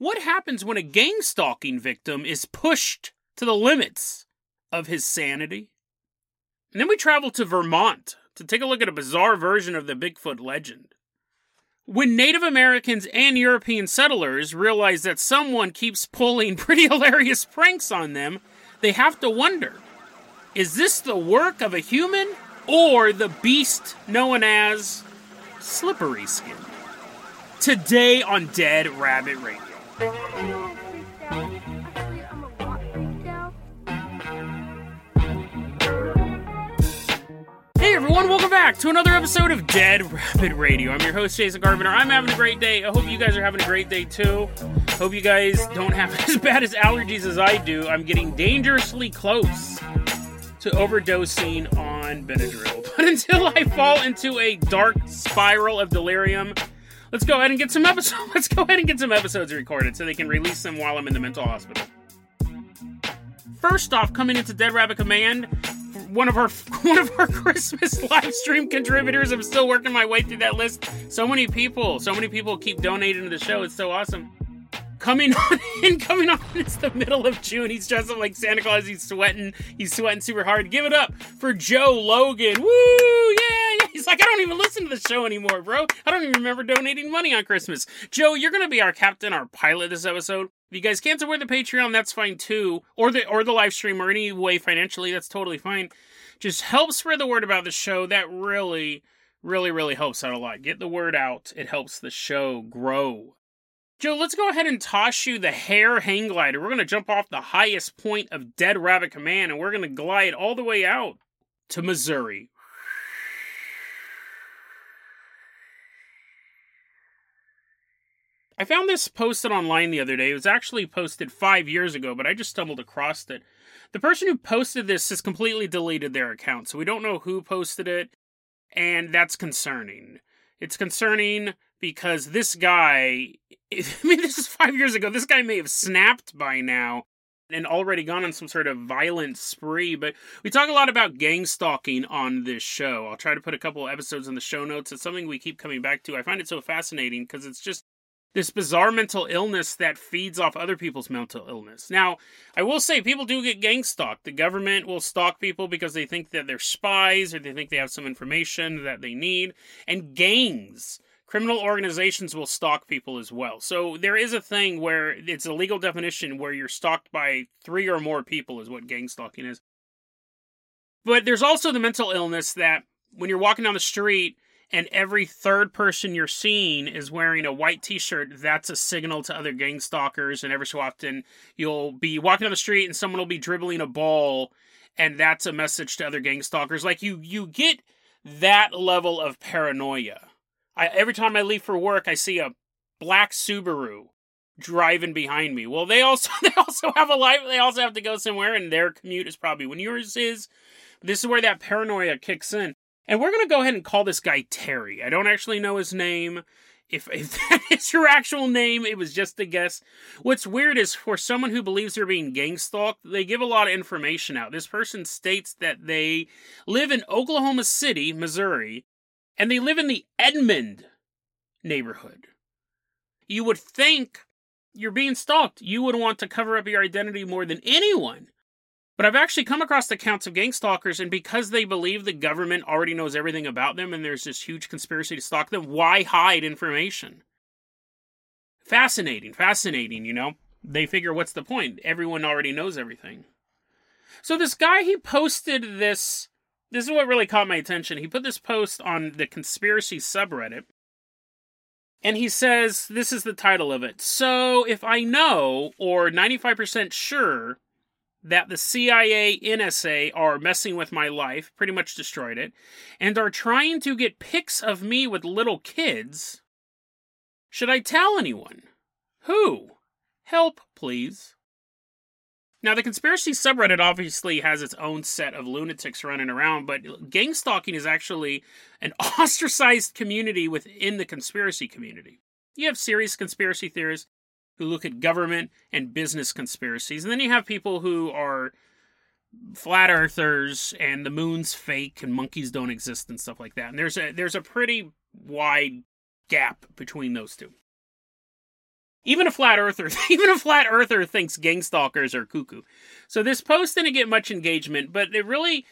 What happens when a gang stalking victim is pushed to the limits of his sanity? And then we travel to Vermont to take a look at a bizarre version of the Bigfoot legend. When Native Americans and European settlers realize that someone keeps pulling pretty hilarious pranks on them, they have to wonder is this the work of a human or the beast known as Slippery Skin? Today on Dead Rabbit Radio. Hey everyone, welcome back to another episode of Dead Rabbit Radio. I'm your host, Jason Carpenter. I'm having a great day. I hope you guys are having a great day too. Hope you guys don't have as bad as allergies as I do. I'm getting dangerously close to overdosing on Benadryl. But until I fall into a dark spiral of delirium, let's go ahead and get some episodes. Let's go ahead and get some episodes recorded so they can release them while I'm in the mental hospital. First off, coming into Dead Rabbit Command, one of our one of our Christmas live stream contributors. I'm still working my way through that list. So many people, so many people keep donating to the show. It's so awesome. Coming on in, coming on. It's the middle of June. He's dressed up like Santa Claus. He's sweating. He's sweating super hard. Give it up for Joe Logan. Woo! Yeah, yeah. He's like, I don't even listen to the show anymore, bro. I don't even remember donating money on Christmas. Joe, you're gonna be our captain, our pilot this episode. If you guys can't support the Patreon, that's fine too, or the or the live stream, or any way financially, that's totally fine. Just help spread the word about the show. That really, really, really helps out a lot. Get the word out. It helps the show grow. Joe, let's go ahead and toss you the hair hang glider. We're going to jump off the highest point of Dead Rabbit Command and we're going to glide all the way out to Missouri. I found this posted online the other day. It was actually posted five years ago, but I just stumbled across it. The person who posted this has completely deleted their account, so we don't know who posted it, and that's concerning. It's concerning because this guy, I mean, this is five years ago. This guy may have snapped by now and already gone on some sort of violent spree. But we talk a lot about gang stalking on this show. I'll try to put a couple episodes in the show notes. It's something we keep coming back to. I find it so fascinating because it's just this bizarre mental illness that feeds off other people's mental illness. Now, I will say people do get gang stalked. The government will stalk people because they think that they're spies or they think they have some information that they need. And gangs, criminal organizations will stalk people as well. So there is a thing where it's a legal definition where you're stalked by three or more people, is what gang stalking is. But there's also the mental illness that when you're walking down the street, and every third person you're seeing is wearing a white t-shirt that's a signal to other gang stalkers and every so often you'll be walking down the street and someone will be dribbling a ball and that's a message to other gang stalkers. Like you you get that level of paranoia. I, every time i leave for work i see a black subaru driving behind me. Well they also they also have a life they also have to go somewhere and their commute is probably when yours is this is where that paranoia kicks in and we're going to go ahead and call this guy Terry. I don't actually know his name. If, if that is your actual name, it was just a guess. What's weird is for someone who believes they're being gang stalked, they give a lot of information out. This person states that they live in Oklahoma City, Missouri, and they live in the Edmond neighborhood. You would think you're being stalked. You would want to cover up your identity more than anyone. But I've actually come across accounts of gang stalkers, and because they believe the government already knows everything about them and there's this huge conspiracy to stalk them, why hide information? Fascinating, fascinating, you know? They figure, what's the point? Everyone already knows everything. So this guy, he posted this. This is what really caught my attention. He put this post on the conspiracy subreddit. And he says, this is the title of it. So if I know, or 95% sure, that the CIA, NSA are messing with my life, pretty much destroyed it, and are trying to get pics of me with little kids, should I tell anyone? Who? Help, please. Now, the conspiracy subreddit obviously has its own set of lunatics running around, but gang stalking is actually an ostracized community within the conspiracy community. You have serious conspiracy theorists who look at government and business conspiracies, and then you have people who are flat earthers and the moon's fake and monkeys don't exist and stuff like that. And there's a there's a pretty wide gap between those two. Even a flat earther, even a flat earther thinks gang stalkers are cuckoo. So this post didn't get much engagement, but it really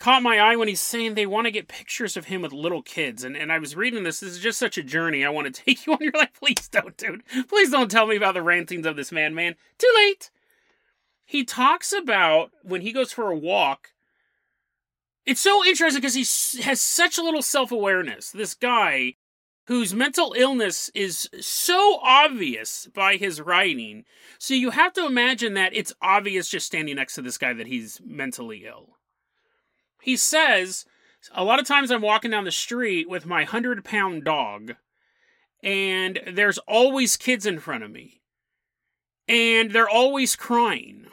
caught my eye when he's saying they want to get pictures of him with little kids. And and I was reading this. This is just such a journey. I want to take you on. You're like, please don't, dude. Please don't tell me about the rantings of this man, man. Too late. He talks about when he goes for a walk. It's so interesting because he has such a little self awareness. This guy whose mental illness is so obvious by his writing. So you have to imagine that it's obvious just standing next to this guy that he's mentally ill. He says, A lot of times I'm walking down the street with my 100 pound dog, and there's always kids in front of me, and they're always crying.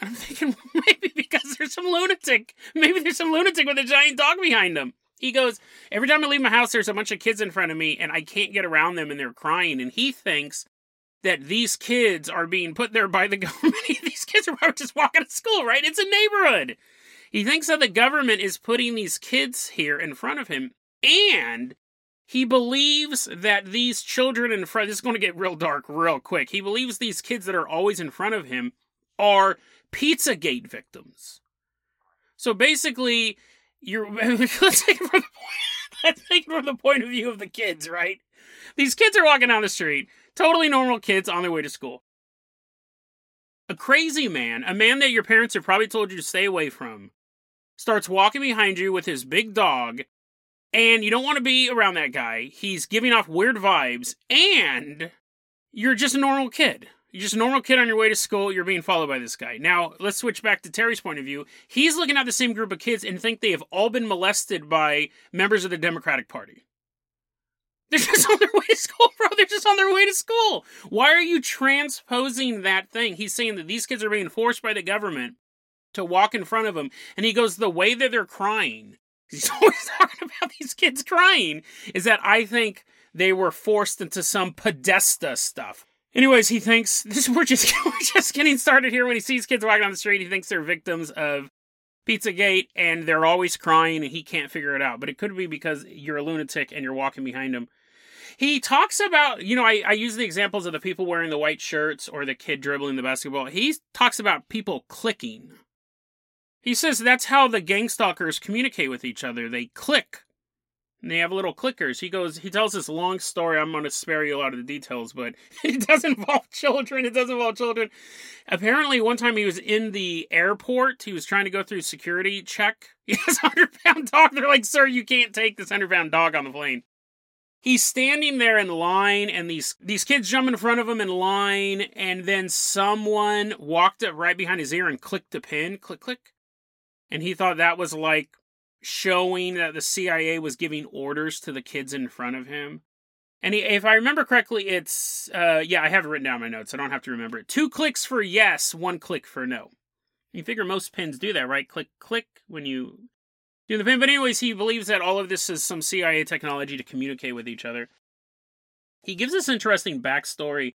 I'm thinking maybe because there's some lunatic. Maybe there's some lunatic with a giant dog behind them. He goes, Every time I leave my house, there's a bunch of kids in front of me, and I can't get around them, and they're crying. And he thinks that these kids are being put there by the government. these kids are just walking to school, right? It's a neighborhood. He thinks that the government is putting these kids here in front of him, and he believes that these children in front, this is going to get real dark real quick. He believes these kids that are always in front of him are Pizzagate victims. So basically, you're let's take it from the point, let's take it from the point of view of the kids, right? These kids are walking down the street, totally normal kids on their way to school. A crazy man, a man that your parents have probably told you to stay away from, starts walking behind you with his big dog, and you don't want to be around that guy. He's giving off weird vibes, and you're just a normal kid. You're just a normal kid on your way to school. You're being followed by this guy. Now, let's switch back to Terry's point of view. He's looking at the same group of kids and think they have all been molested by members of the Democratic Party. They're just on their way to school, bro. They're just on their way to school. Why are you transposing that thing? He's saying that these kids are being forced by the government to walk in front of him. And he goes, the way that they're crying, he's always talking about these kids crying, is that I think they were forced into some Podesta stuff. Anyways, he thinks this we're just we're just getting started here. When he sees kids walking down the street, he thinks they're victims of Pizzagate, and they're always crying, and he can't figure it out. But it could be because you're a lunatic and you're walking behind him. He talks about, you know, I, I use the examples of the people wearing the white shirts or the kid dribbling the basketball. He talks about people clicking. He says that's how the gang stalkers communicate with each other. They click and they have little clickers. He goes, he tells this long story. I'm going to spare you a lot of the details, but it does involve children. It does involve children. Apparently, one time he was in the airport. He was trying to go through security check. He has a hundred pound dog. They're like, sir, you can't take this hundred pound dog on the plane. He's standing there in line, and these these kids jump in front of him in line, and then someone walked up right behind his ear and clicked the pin, click click, and he thought that was like showing that the CIA was giving orders to the kids in front of him. And he, if I remember correctly, it's uh, yeah, I have it written down my notes. I don't have to remember it. Two clicks for yes, one click for no. You figure most pins do that, right? Click, click when you do the pin. But anyways, he believes that all of this is some CIA technology to communicate with each other. He gives this interesting backstory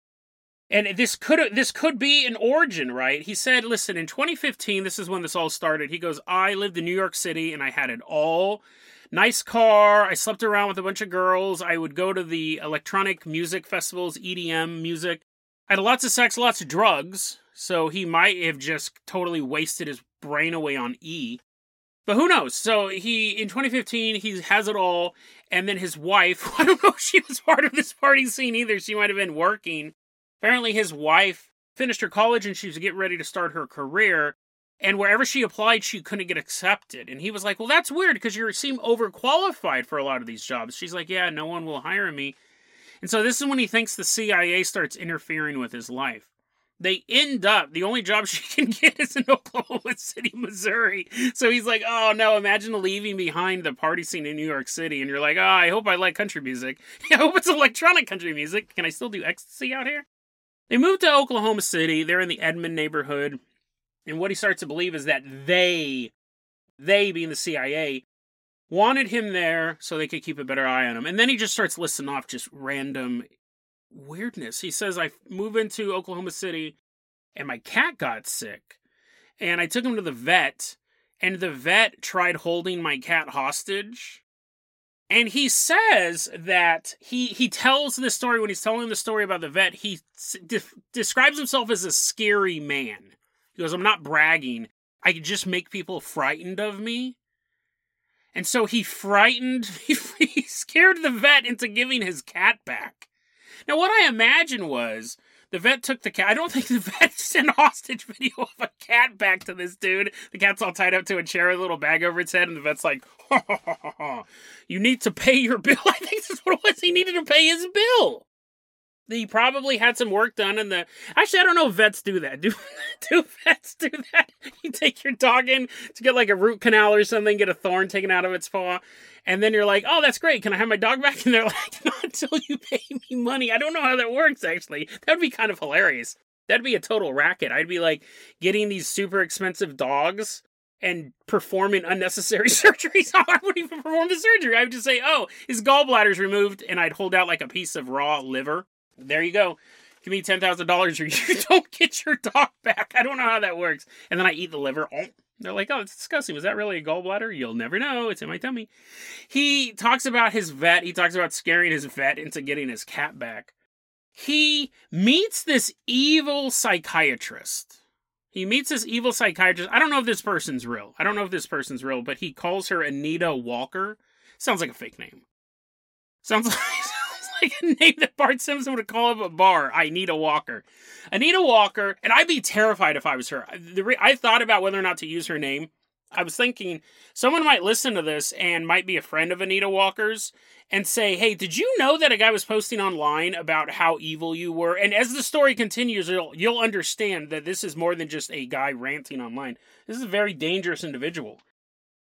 and this could this could be an origin, right? He said, "Listen, in 2015, this is when this all started." He goes, "I lived in New York City and I had it all nice car. I slept around with a bunch of girls. I would go to the electronic music festivals, EDM music. I had lots of sex, lots of drugs. So he might have just totally wasted his brain away on E. But who knows? So he in 2015 he has it all, and then his wife. I don't know if she was part of this party scene either. She might have been working Apparently, his wife finished her college and she was getting ready to start her career. And wherever she applied, she couldn't get accepted. And he was like, Well, that's weird because you seem overqualified for a lot of these jobs. She's like, Yeah, no one will hire me. And so this is when he thinks the CIA starts interfering with his life. they end up the only job she can get is in Oklahoma City, Missouri. So he's like, "Oh no, imagine leaving behind the party scene in New York City." And you're like, "Oh, I hope I like country music. I hope it's electronic country music. Can I still do ecstasy out here?" They move to Oklahoma City. They're in the Edmond neighborhood. And what he starts to believe is that they, they being the CIA, wanted him there so they could keep a better eye on him. And then he just starts listing off just random weirdness. He says, I move into Oklahoma City and my cat got sick. And I took him to the vet, and the vet tried holding my cat hostage. And he says that he he tells this story when he's telling the story about the vet. He de- describes himself as a scary man. He goes, "I'm not bragging. I can just make people frightened of me." And so he frightened, he scared the vet into giving his cat back. Now, what I imagine was the vet took the cat. I don't think the vet sent hostage video of a cat back to this dude. The cat's all tied up to a chair with a little bag over its head, and the vet's like, You need to pay your bill. I think that's what it was. He needed to pay his bill. He probably had some work done in the. Actually, I don't know if vets do that. Do do vets do that? You take your dog in to get like a root canal or something, get a thorn taken out of its paw, and then you're like, "Oh, that's great. Can I have my dog back?" And they're like, "Not until you pay me money." I don't know how that works. Actually, that would be kind of hilarious. That'd be a total racket. I'd be like getting these super expensive dogs and performing unnecessary surgeries. I wouldn't even perform the surgery. I would just say, "Oh, his gallbladder's removed," and I'd hold out like a piece of raw liver there you go. Give me ten thousand dollars, or you don't get your dog back. I don't know how that works. And then I eat the liver. Oh, they're like, oh, it's disgusting. Was that really a gallbladder? You'll never know. It's in my tummy. He talks about his vet. He talks about scaring his vet into getting his cat back. He meets this evil psychiatrist. He meets this evil psychiatrist. I don't know if this person's real. I don't know if this person's real, but he calls her Anita Walker. Sounds like a fake name. Sounds like like a name that Bart Simpson would call up a bar. I need a walker. Anita Walker, and I'd be terrified if I was her. I thought about whether or not to use her name. I was thinking someone might listen to this and might be a friend of Anita Walker's and say, Hey, did you know that a guy was posting online about how evil you were? And as the story continues, you'll, you'll understand that this is more than just a guy ranting online. This is a very dangerous individual.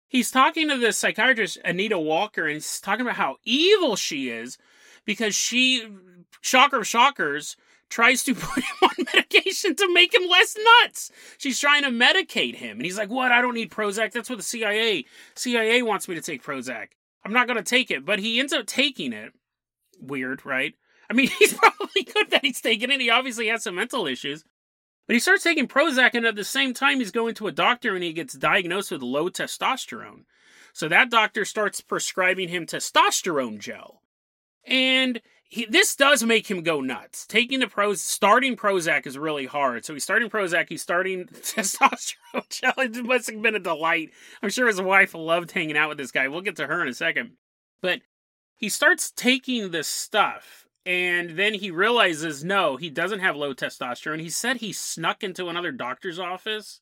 He's talking to this psychiatrist, Anita Walker, and he's talking about how evil she is because she, shocker of shockers, tries to put him on medication to make him less nuts. She's trying to medicate him. And he's like, What? I don't need Prozac. That's what the CIA. CIA wants me to take Prozac. I'm not going to take it. But he ends up taking it. Weird, right? I mean, he's probably good that he's taking it. He obviously has some mental issues. But he starts taking Prozac, and at the same time, he's going to a doctor and he gets diagnosed with low testosterone. So that doctor starts prescribing him testosterone gel. And he, this does make him go nuts. Taking the pros, starting Prozac is really hard. So he's starting Prozac, he's starting testosterone gel. It must have been a delight. I'm sure his wife loved hanging out with this guy. We'll get to her in a second. But he starts taking this stuff, and then he realizes no, he doesn't have low testosterone. He said he snuck into another doctor's office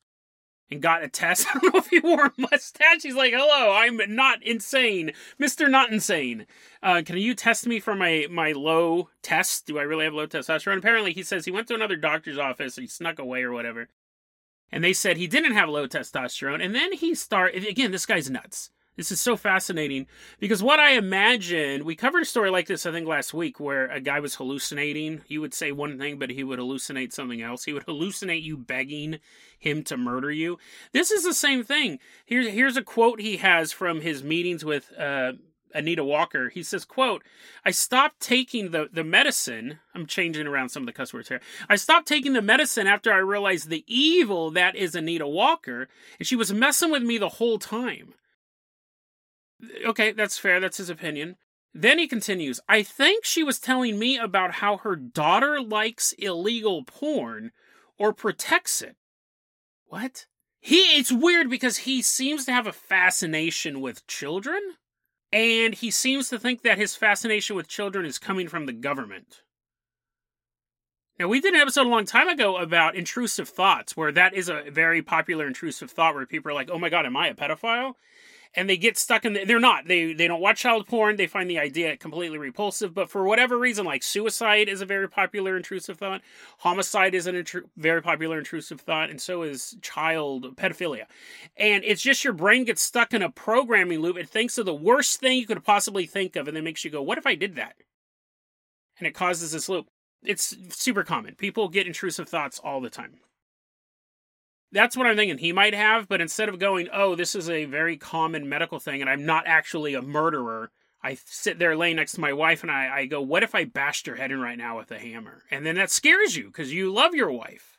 and got a test. I don't know if he wore a mustache. He's like, "Hello, I'm not insane, Mister Not Insane. Uh, can you test me for my my low test? Do I really have low testosterone?" Apparently, he says he went to another doctor's office. He snuck away or whatever, and they said he didn't have low testosterone. And then he start again. This guy's nuts. This is so fascinating because what I imagine, we covered a story like this, I think, last week where a guy was hallucinating. You would say one thing, but he would hallucinate something else. He would hallucinate you begging him to murder you. This is the same thing. Here's, here's a quote he has from his meetings with uh, Anita Walker. He says, quote, I stopped taking the, the medicine. I'm changing around some of the cuss words here. I stopped taking the medicine after I realized the evil that is Anita Walker, and she was messing with me the whole time. Okay, that's fair. That's his opinion. Then he continues I think she was telling me about how her daughter likes illegal porn or protects it. What? He it's weird because he seems to have a fascination with children and he seems to think that his fascination with children is coming from the government. Now, we did an episode a long time ago about intrusive thoughts, where that is a very popular intrusive thought where people are like, oh my god, am I a pedophile? And they get stuck in the, they're not. They they don't watch child porn. They find the idea completely repulsive. But for whatever reason like suicide is a very popular intrusive thought. Homicide is a intru- very popular intrusive thought and so is child pedophilia. And it's just your brain gets stuck in a programming loop. It thinks of the worst thing you could possibly think of and then makes you go what if i did that? And it causes this loop. It's super common. People get intrusive thoughts all the time that's what I'm thinking he might have, but instead of going, oh, this is a very common medical thing and I'm not actually a murderer, I sit there laying next to my wife and I, I go, what if I bashed her head in right now with a hammer? And then that scares you because you love your wife.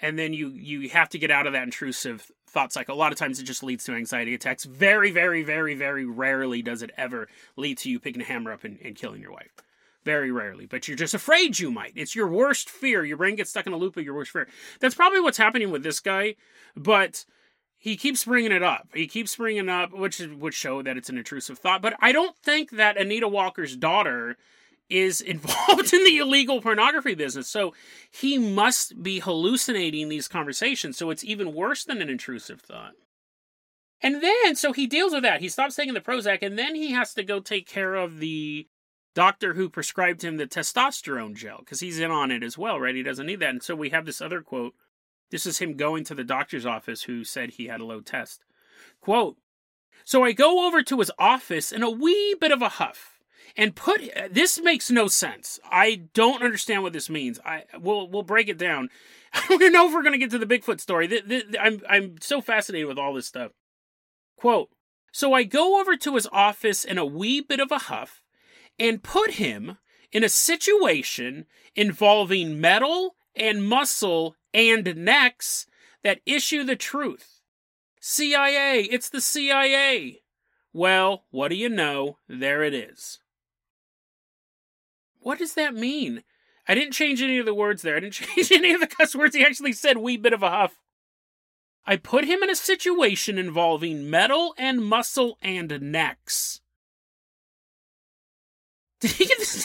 And then you you have to get out of that intrusive thought cycle. A lot of times it just leads to anxiety attacks. Very, very, very, very rarely does it ever lead to you picking a hammer up and, and killing your wife. Very rarely, but you're just afraid you might. It's your worst fear. Your brain gets stuck in a loop of your worst fear. That's probably what's happening with this guy, but he keeps bringing it up. He keeps bringing up, which would show that it's an intrusive thought. But I don't think that Anita Walker's daughter is involved in the illegal pornography business. So he must be hallucinating these conversations. So it's even worse than an intrusive thought. And then, so he deals with that. He stops taking the Prozac, and then he has to go take care of the doctor who prescribed him the testosterone gel because he's in on it as well, right? He doesn't need that. And so we have this other quote. This is him going to the doctor's office who said he had a low test. Quote So I go over to his office in a wee bit of a huff and put this makes no sense. I don't understand what this means. I we'll we'll break it down. I don't know if we're going to get to the Bigfoot story. The, the, the, I'm I'm so fascinated with all this stuff. Quote So I go over to his office in a wee bit of a huff and put him in a situation involving metal and muscle and necks that issue the truth. CIA, it's the CIA. Well, what do you know? There it is. What does that mean? I didn't change any of the words there. I didn't change any of the cuss words. He actually said wee bit of a huff. I put him in a situation involving metal and muscle and necks. Did he get this?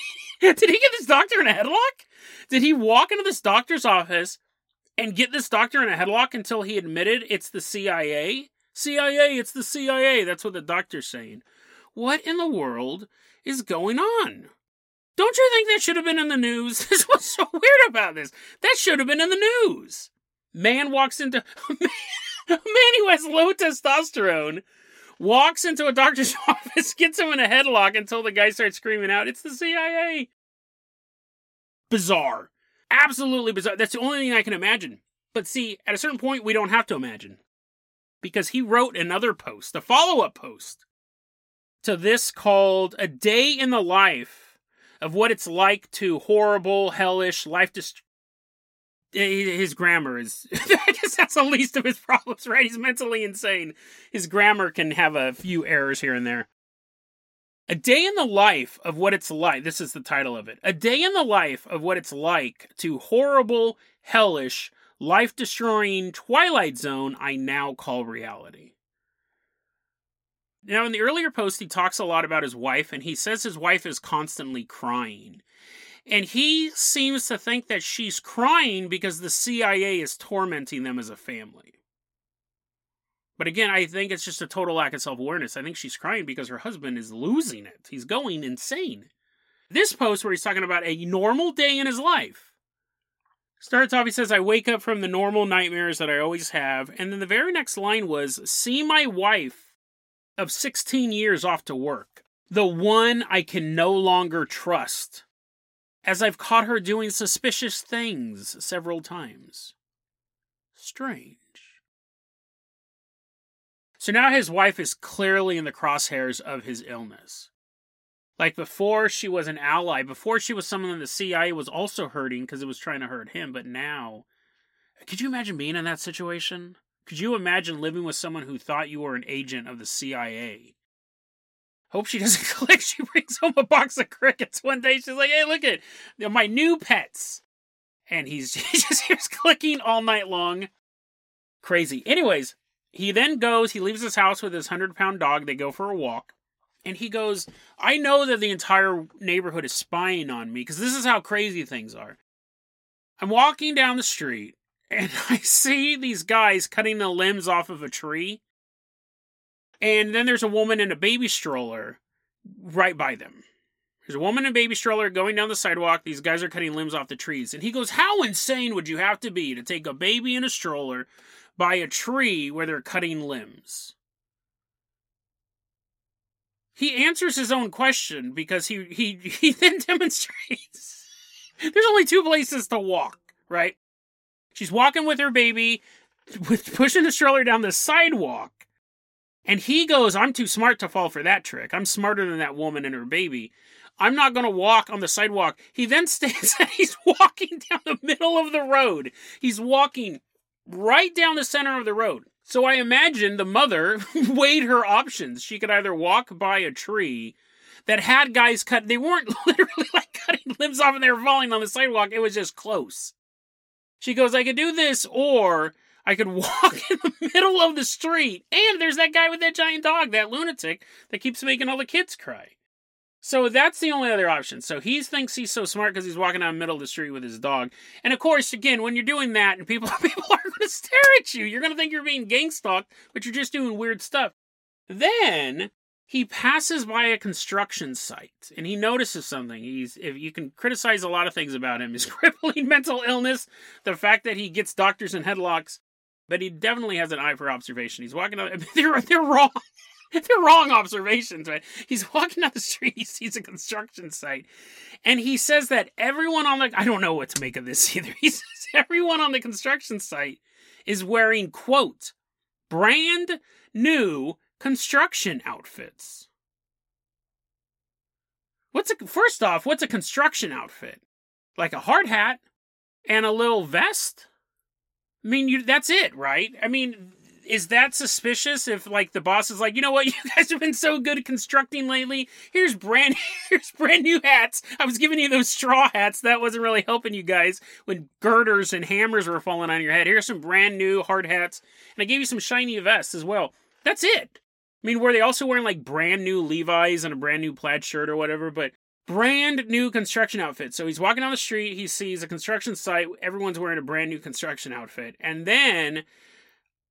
Did he get this doctor in a headlock? Did he walk into this doctor's office and get this doctor in a headlock until he admitted it's the CIA? CIA, it's the CIA. That's what the doctor's saying. What in the world is going on? Don't you think that should have been in the news? This was so weird about this. That should have been in the news. Man walks into a man who has low testosterone walks into a doctor's office, gets him in a headlock until the guy starts screaming out, It's the CIA. Bizarre. Absolutely bizarre. That's the only thing I can imagine. But see, at a certain point, we don't have to imagine. Because he wrote another post, a follow up post to this called A Day in the Life of What It's Like to Horrible, Hellish, Life his grammar is i guess that's the least of his problems right? He's mentally insane. His grammar can have a few errors here and there. A day in the life of what it's like this is the title of it. A day in the life of what it's like to horrible hellish life destroying twilight zone i now call reality. Now in the earlier post he talks a lot about his wife and he says his wife is constantly crying and he seems to think that she's crying because the CIA is tormenting them as a family. But again, I think it's just a total lack of self awareness. I think she's crying because her husband is losing it. He's going insane. This post, where he's talking about a normal day in his life, starts off, he says, I wake up from the normal nightmares that I always have. And then the very next line was, See my wife of 16 years off to work. The one I can no longer trust as I've caught her doing suspicious things several times. Strange. So now his wife is clearly in the crosshairs of his illness. Like before, she was an ally. Before, she was someone that the CIA was also hurting because it was trying to hurt him. But now, could you imagine being in that situation? Could you imagine living with someone who thought you were an agent of the CIA? Hope she doesn't click. She brings home a box of crickets one day. She's like, "Hey, look at my new pets," and he's he just hears clicking all night long. Crazy. Anyways, he then goes. He leaves his house with his hundred pound dog. They go for a walk, and he goes, "I know that the entire neighborhood is spying on me because this is how crazy things are." I'm walking down the street and I see these guys cutting the limbs off of a tree And then there's a woman in a baby stroller right by them. There's a woman in a baby stroller going down the sidewalk. These guys are cutting limbs off the trees. And he goes, How insane would you have to be to take a baby in a stroller by a tree where they're cutting limbs? He answers his own question because he he he then demonstrates there's only two places to walk, right? She's walking with her baby, with pushing the stroller down the sidewalk. And he goes, I'm too smart to fall for that trick. I'm smarter than that woman and her baby. I'm not going to walk on the sidewalk. He then stands and he's walking down the middle of the road. He's walking right down the center of the road. So I imagine the mother weighed her options. She could either walk by a tree that had guys cut, they weren't literally like cutting limbs off and they were falling on the sidewalk. It was just close. She goes, I could do this, or I could walk in the middle of the street. And there's that guy with that giant dog, that lunatic that keeps making all the kids cry. So that's the only other option. So he thinks he's so smart because he's walking down the middle of the street with his dog. And of course, again, when you're doing that and people people are going to stare at you, you're going to think you're being gang stalked, but you're just doing weird stuff. Then he passes by a construction site and he notices something. He's if you can criticize a lot of things about him, his crippling mental illness, the fact that he gets doctors in headlocks, but he definitely has an eye for observation. He's walking out. They're they're wrong. they're wrong observations. Right? He's walking down the street. He sees a construction site, and he says that everyone on the I don't know what to make of this either. He says everyone on the construction site is wearing quote brand new construction outfits. What's a first off? What's a construction outfit? Like a hard hat and a little vest? I mean, you, that's it, right? I mean, is that suspicious if like the boss is like, you know what, you guys have been so good at constructing lately. Here's brand here's brand new hats. I was giving you those straw hats. That wasn't really helping you guys when girders and hammers were falling on your head. Here's some brand new hard hats. And I gave you some shiny vests as well. That's it. I mean, were they also wearing like brand new Levi's and a brand new plaid shirt or whatever? But brand new construction outfit. So he's walking down the street, he sees a construction site, everyone's wearing a brand new construction outfit. And then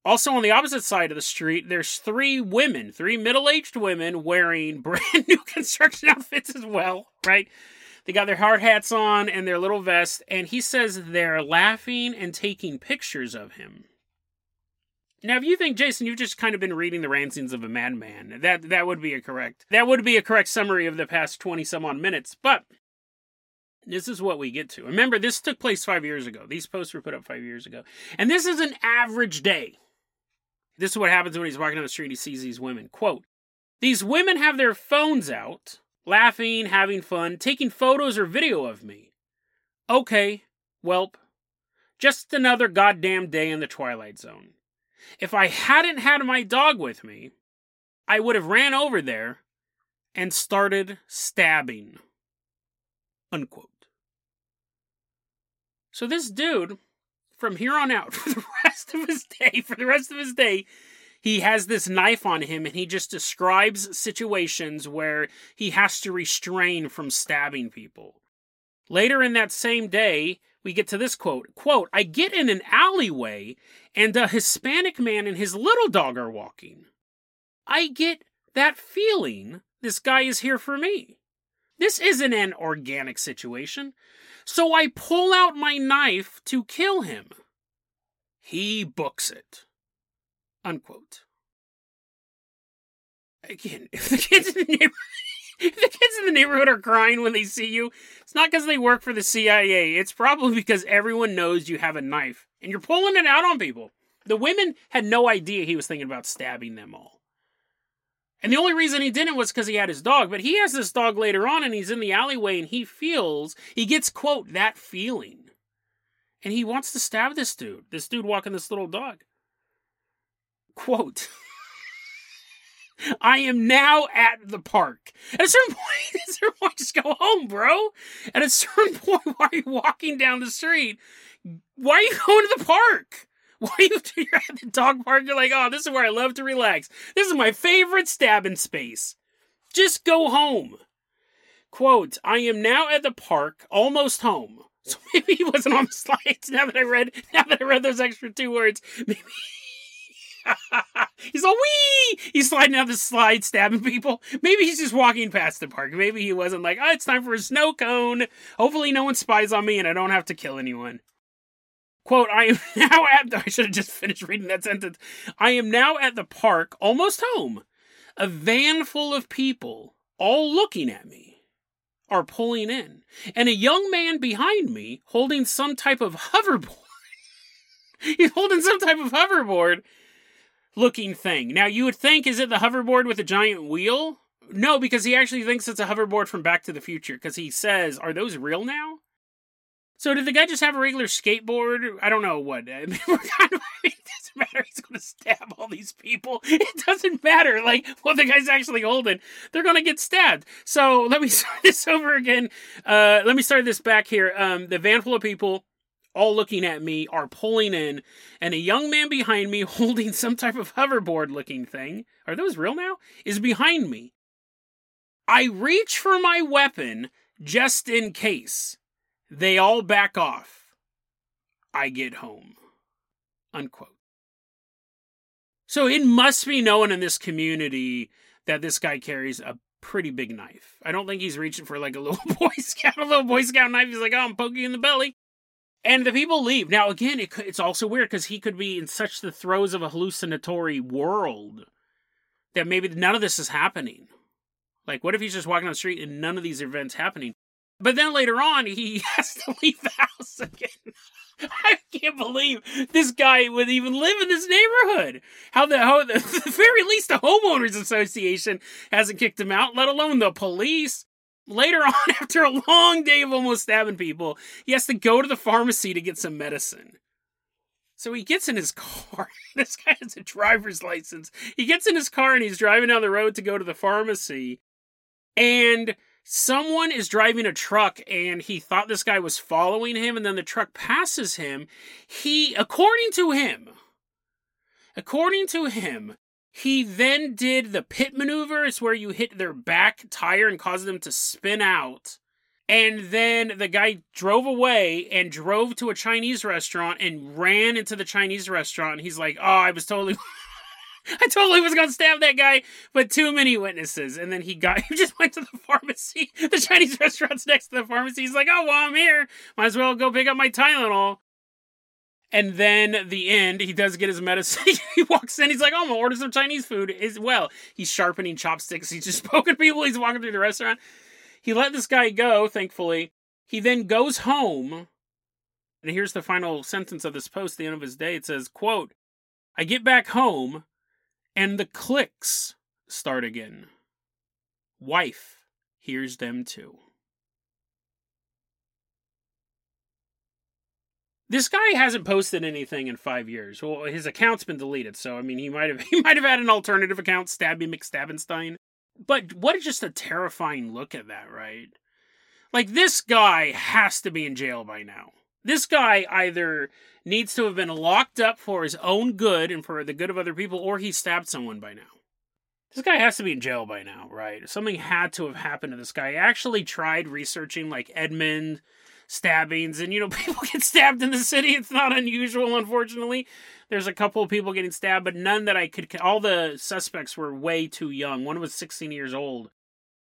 also on the opposite side of the street, there's three women, three middle-aged women wearing brand new construction outfits as well, right? They got their hard hats on and their little vests, and he says they're laughing and taking pictures of him. Now, if you think, Jason, you've just kind of been reading the rantings of a madman, that that would be a correct that would be a correct summary of the past twenty some odd minutes. But this is what we get to. Remember, this took place five years ago. These posts were put up five years ago, and this is an average day. This is what happens when he's walking down the street. and He sees these women. Quote: These women have their phones out, laughing, having fun, taking photos or video of me. Okay, welp, just another goddamn day in the Twilight Zone. If I hadn't had my dog with me, I would have ran over there and started stabbing. Unquote. So this dude, from here on out, for the rest of his day, for the rest of his day, he has this knife on him and he just describes situations where he has to restrain from stabbing people. Later in that same day, we get to this quote quote i get in an alleyway and a hispanic man and his little dog are walking. I get that feeling this guy is here for me. This isn't an organic situation. So i pull out my knife to kill him. He books it. Unquote. Again if the kids neighborhood the kids in the neighborhood are crying when they see you, it's not because they work for the CIA. It's probably because everyone knows you have a knife and you're pulling it out on people. The women had no idea he was thinking about stabbing them all. And the only reason he didn't was because he had his dog. But he has this dog later on and he's in the alleyway and he feels, he gets, quote, that feeling. And he wants to stab this dude, this dude walking this little dog. Quote. I am now at the park. At a certain point, at a certain point, just go home, bro. At a certain point, why are you walking down the street? Why are you going to the park? Why are you at the dog park? You're like, oh, this is where I love to relax. This is my favorite stabbing space. Just go home. Quote, I am now at the park, almost home. So maybe he wasn't on the slides now that I read now that I read those extra two words. Maybe he's all wee. He's sliding down the slide, stabbing people. Maybe he's just walking past the park. Maybe he wasn't like, oh, it's time for a snow cone. Hopefully, no one spies on me and I don't have to kill anyone. Quote, I am now at the, I should have just finished reading that sentence. I am now at the park, almost home. A van full of people, all looking at me, are pulling in. And a young man behind me holding some type of hoverboard. He's holding some type of hoverboard looking thing. Now, you would think, is it the hoverboard with a giant wheel? No, because he actually thinks it's a hoverboard from Back to the Future, because he says, Are those real now? So did the guy just have a regular skateboard? I don't know what. I mean, it doesn't matter. He's going to stab all these people. It doesn't matter. Like what the guy's actually holding. They're going to get stabbed. So let me start this over again. Uh, let me start this back here. Um, the van full of people all looking at me are pulling in, and a young man behind me holding some type of hoverboard looking thing. Are those real now? Is behind me. I reach for my weapon just in case. They all back off. I get home. Unquote. So it must be known in this community that this guy carries a pretty big knife. I don't think he's reaching for like a little Boy Scout, a little Boy Scout knife. He's like, oh, I'm poking in the belly. And the people leave. Now, again, it it's also weird because he could be in such the throes of a hallucinatory world that maybe none of this is happening. Like, what if he's just walking on the street and none of these events happening? But then later on, he has to leave the house again. I can't believe this guy would even live in this neighborhood. How the, how the, the very least the homeowners association hasn't kicked him out, let alone the police. Later on, after a long day of almost stabbing people, he has to go to the pharmacy to get some medicine. So he gets in his car. This guy has a driver's license. He gets in his car and he's driving down the road to go to the pharmacy. And someone is driving a truck and he thought this guy was following him and then the truck passes him he according to him according to him he then did the pit maneuver it's where you hit their back tire and cause them to spin out and then the guy drove away and drove to a chinese restaurant and ran into the chinese restaurant he's like oh i was totally I totally was gonna stab that guy, but too many witnesses. And then he got he just went to the pharmacy. The Chinese restaurant's next to the pharmacy. He's like, oh well, I'm here. Might as well go pick up my Tylenol. And then the end, he does get his medicine. he walks in, he's like, Oh, I'm gonna order some Chinese food as well. He's sharpening chopsticks, he's just poking people, he's walking through the restaurant. He let this guy go, thankfully. He then goes home. And here's the final sentence of this post, the end of his day. It says, quote, I get back home and the clicks start again. Wife hears them too. This guy hasn't posted anything in five years. Well, his account's been deleted, so I mean, he might have he might have had an alternative account, Stabby McStabbenstein. But what is just a terrifying look at that, right? Like this guy has to be in jail by now. This guy either needs to have been locked up for his own good and for the good of other people, or he stabbed someone by now. This guy has to be in jail by now, right? Something had to have happened to this guy. I actually tried researching like Edmond stabbings, and you know, people get stabbed in the city. It's not unusual, unfortunately. There's a couple of people getting stabbed, but none that I could. All the suspects were way too young. One was 16 years old.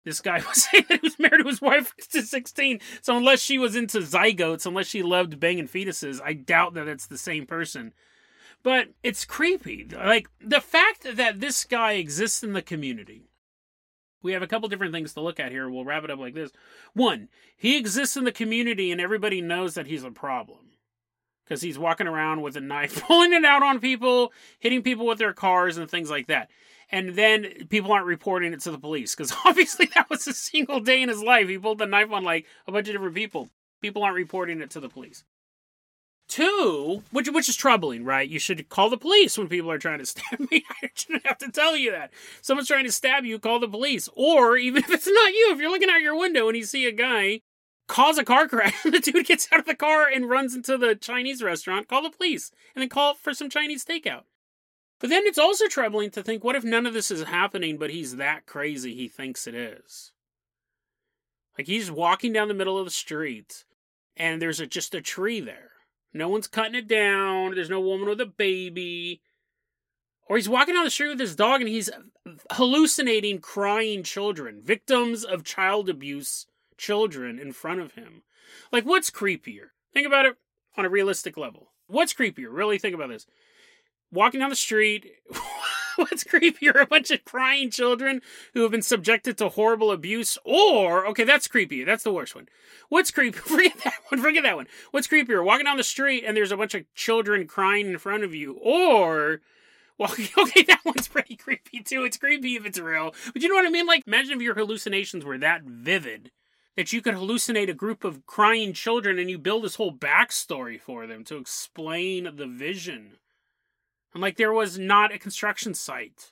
This guy was he was married to his wife to 16. So unless she was into zygotes, unless she loved banging fetuses, I doubt that it's the same person. But it's creepy. Like the fact that this guy exists in the community. We have a couple different things to look at here. We'll wrap it up like this. One, he exists in the community and everybody knows that he's a problem. Because he's walking around with a knife, pulling it out on people, hitting people with their cars, and things like that and then people aren't reporting it to the police because obviously that was a single day in his life. He pulled the knife on like a bunch of different people. People aren't reporting it to the police. Two, which which is troubling, right? You should call the police when people are trying to stab me. I shouldn't have to tell you that. Someone's trying to stab you, call the police. Or even if it's not you, if you're looking out your window and you see a guy cause a car crash and the dude gets out of the car and runs into the Chinese restaurant, call the police and then call for some Chinese takeout. But then it's also troubling to think what if none of this is happening, but he's that crazy he thinks it is? Like he's walking down the middle of the street and there's a, just a tree there. No one's cutting it down. There's no woman with a baby. Or he's walking down the street with his dog and he's hallucinating crying children, victims of child abuse children in front of him. Like, what's creepier? Think about it on a realistic level. What's creepier? Really think about this. Walking down the street, what's creepier? A bunch of crying children who have been subjected to horrible abuse, or okay, that's creepy. That's the worst one. What's creepy? Forget that one. Forget that one. What's creepier? Walking down the street and there's a bunch of children crying in front of you, or okay, that one's pretty creepy too. It's creepy if it's real. But you know what I mean? Like, imagine if your hallucinations were that vivid that you could hallucinate a group of crying children and you build this whole backstory for them to explain the vision. And like, there was not a construction site.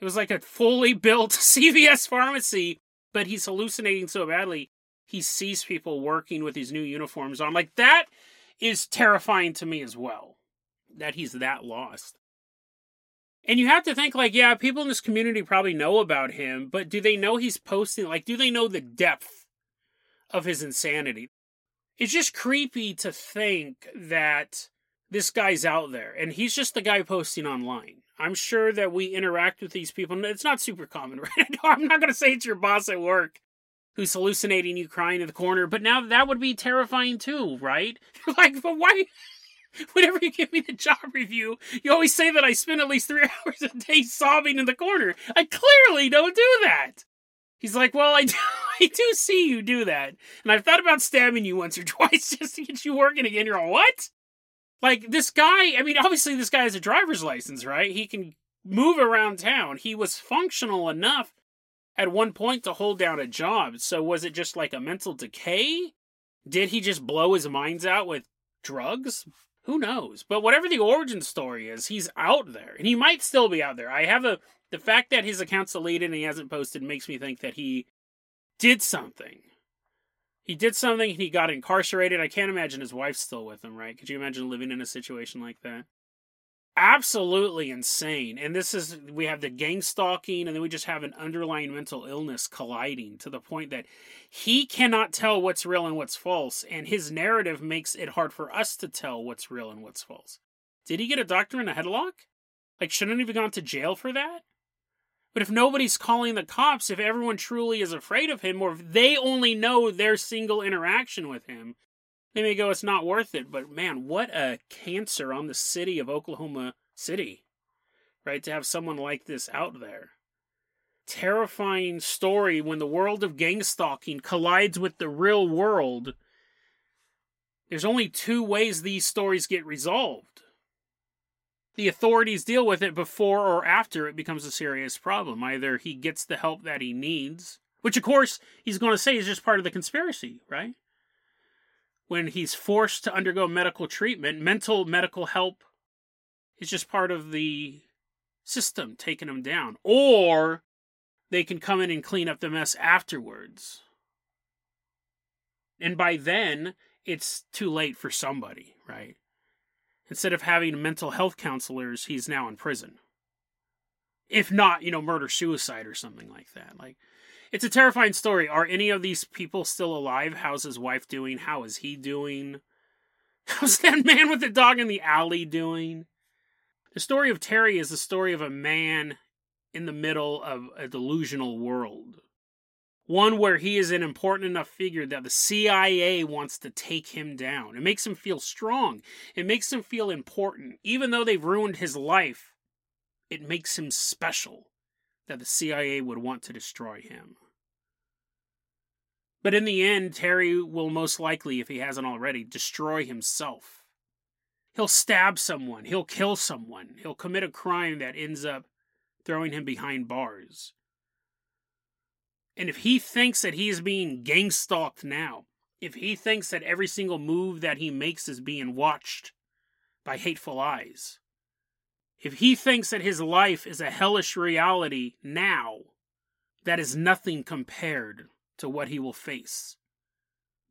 It was like a fully built CVS pharmacy, but he's hallucinating so badly. He sees people working with these new uniforms on. Like, that is terrifying to me as well. That he's that lost. And you have to think like, yeah, people in this community probably know about him, but do they know he's posting? Like, do they know the depth of his insanity? It's just creepy to think that this guy's out there and he's just the guy posting online. I'm sure that we interact with these people. It's not super common, right? I'm not going to say it's your boss at work who's hallucinating you crying in the corner, but now that would be terrifying too, right? like, but why? whenever you give me the job review, you always say that I spend at least three hours a day sobbing in the corner. I clearly don't do that. He's like, well, I do, I do see you do that. And I've thought about stabbing you once or twice just to get you working again. You're all, what? Like, this guy, I mean, obviously, this guy has a driver's license, right? He can move around town. He was functional enough at one point to hold down a job. So, was it just like a mental decay? Did he just blow his minds out with drugs? Who knows? But whatever the origin story is, he's out there. And he might still be out there. I have a the fact that his account's deleted and he hasn't posted makes me think that he did something. He did something he got incarcerated. I can't imagine his wife's still with him, right? Could you imagine living in a situation like that? absolutely insane. And this is we have the gang stalking, and then we just have an underlying mental illness colliding to the point that he cannot tell what's real and what's false, and his narrative makes it hard for us to tell what's real and what's false. Did he get a doctor in a headlock? Like, shouldn't he have gone to jail for that? But if nobody's calling the cops, if everyone truly is afraid of him, or if they only know their single interaction with him, they may go, it's not worth it. But man, what a cancer on the city of Oklahoma City, right? To have someone like this out there. Terrifying story when the world of gang stalking collides with the real world. There's only two ways these stories get resolved. The authorities deal with it before or after it becomes a serious problem. Either he gets the help that he needs, which of course he's going to say is just part of the conspiracy, right? when he's forced to undergo medical treatment, mental medical help is just part of the system taking him down. Or they can come in and clean up the mess afterwards. And by then, it's too late for somebody, right? Instead of having mental health counselors, he's now in prison. If not, you know, murder suicide or something like that. Like, it's a terrifying story. Are any of these people still alive? How's his wife doing? How is he doing? How's that man with the dog in the alley doing? The story of Terry is the story of a man in the middle of a delusional world. One where he is an important enough figure that the CIA wants to take him down. It makes him feel strong. It makes him feel important. Even though they've ruined his life, it makes him special that the CIA would want to destroy him. But in the end, Terry will most likely, if he hasn't already, destroy himself. He'll stab someone, he'll kill someone, he'll commit a crime that ends up throwing him behind bars. And if he thinks that he is being gang stalked now, if he thinks that every single move that he makes is being watched by hateful eyes, if he thinks that his life is a hellish reality now, that is nothing compared to what he will face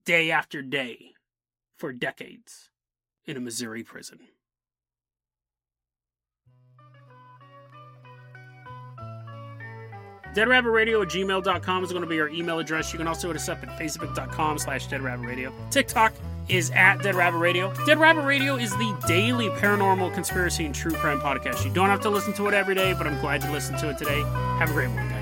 day after day for decades in a Missouri prison. Deadrabbitradio at gmail.com is going to be our email address. You can also hit us up at facebook.com slash deadrabbitradio. TikTok is at Dead Rabbit Radio. Dead Rabbit Radio is the daily paranormal conspiracy and true crime podcast. You don't have to listen to it every day, but I'm glad you listened to it today. Have a great one, guys.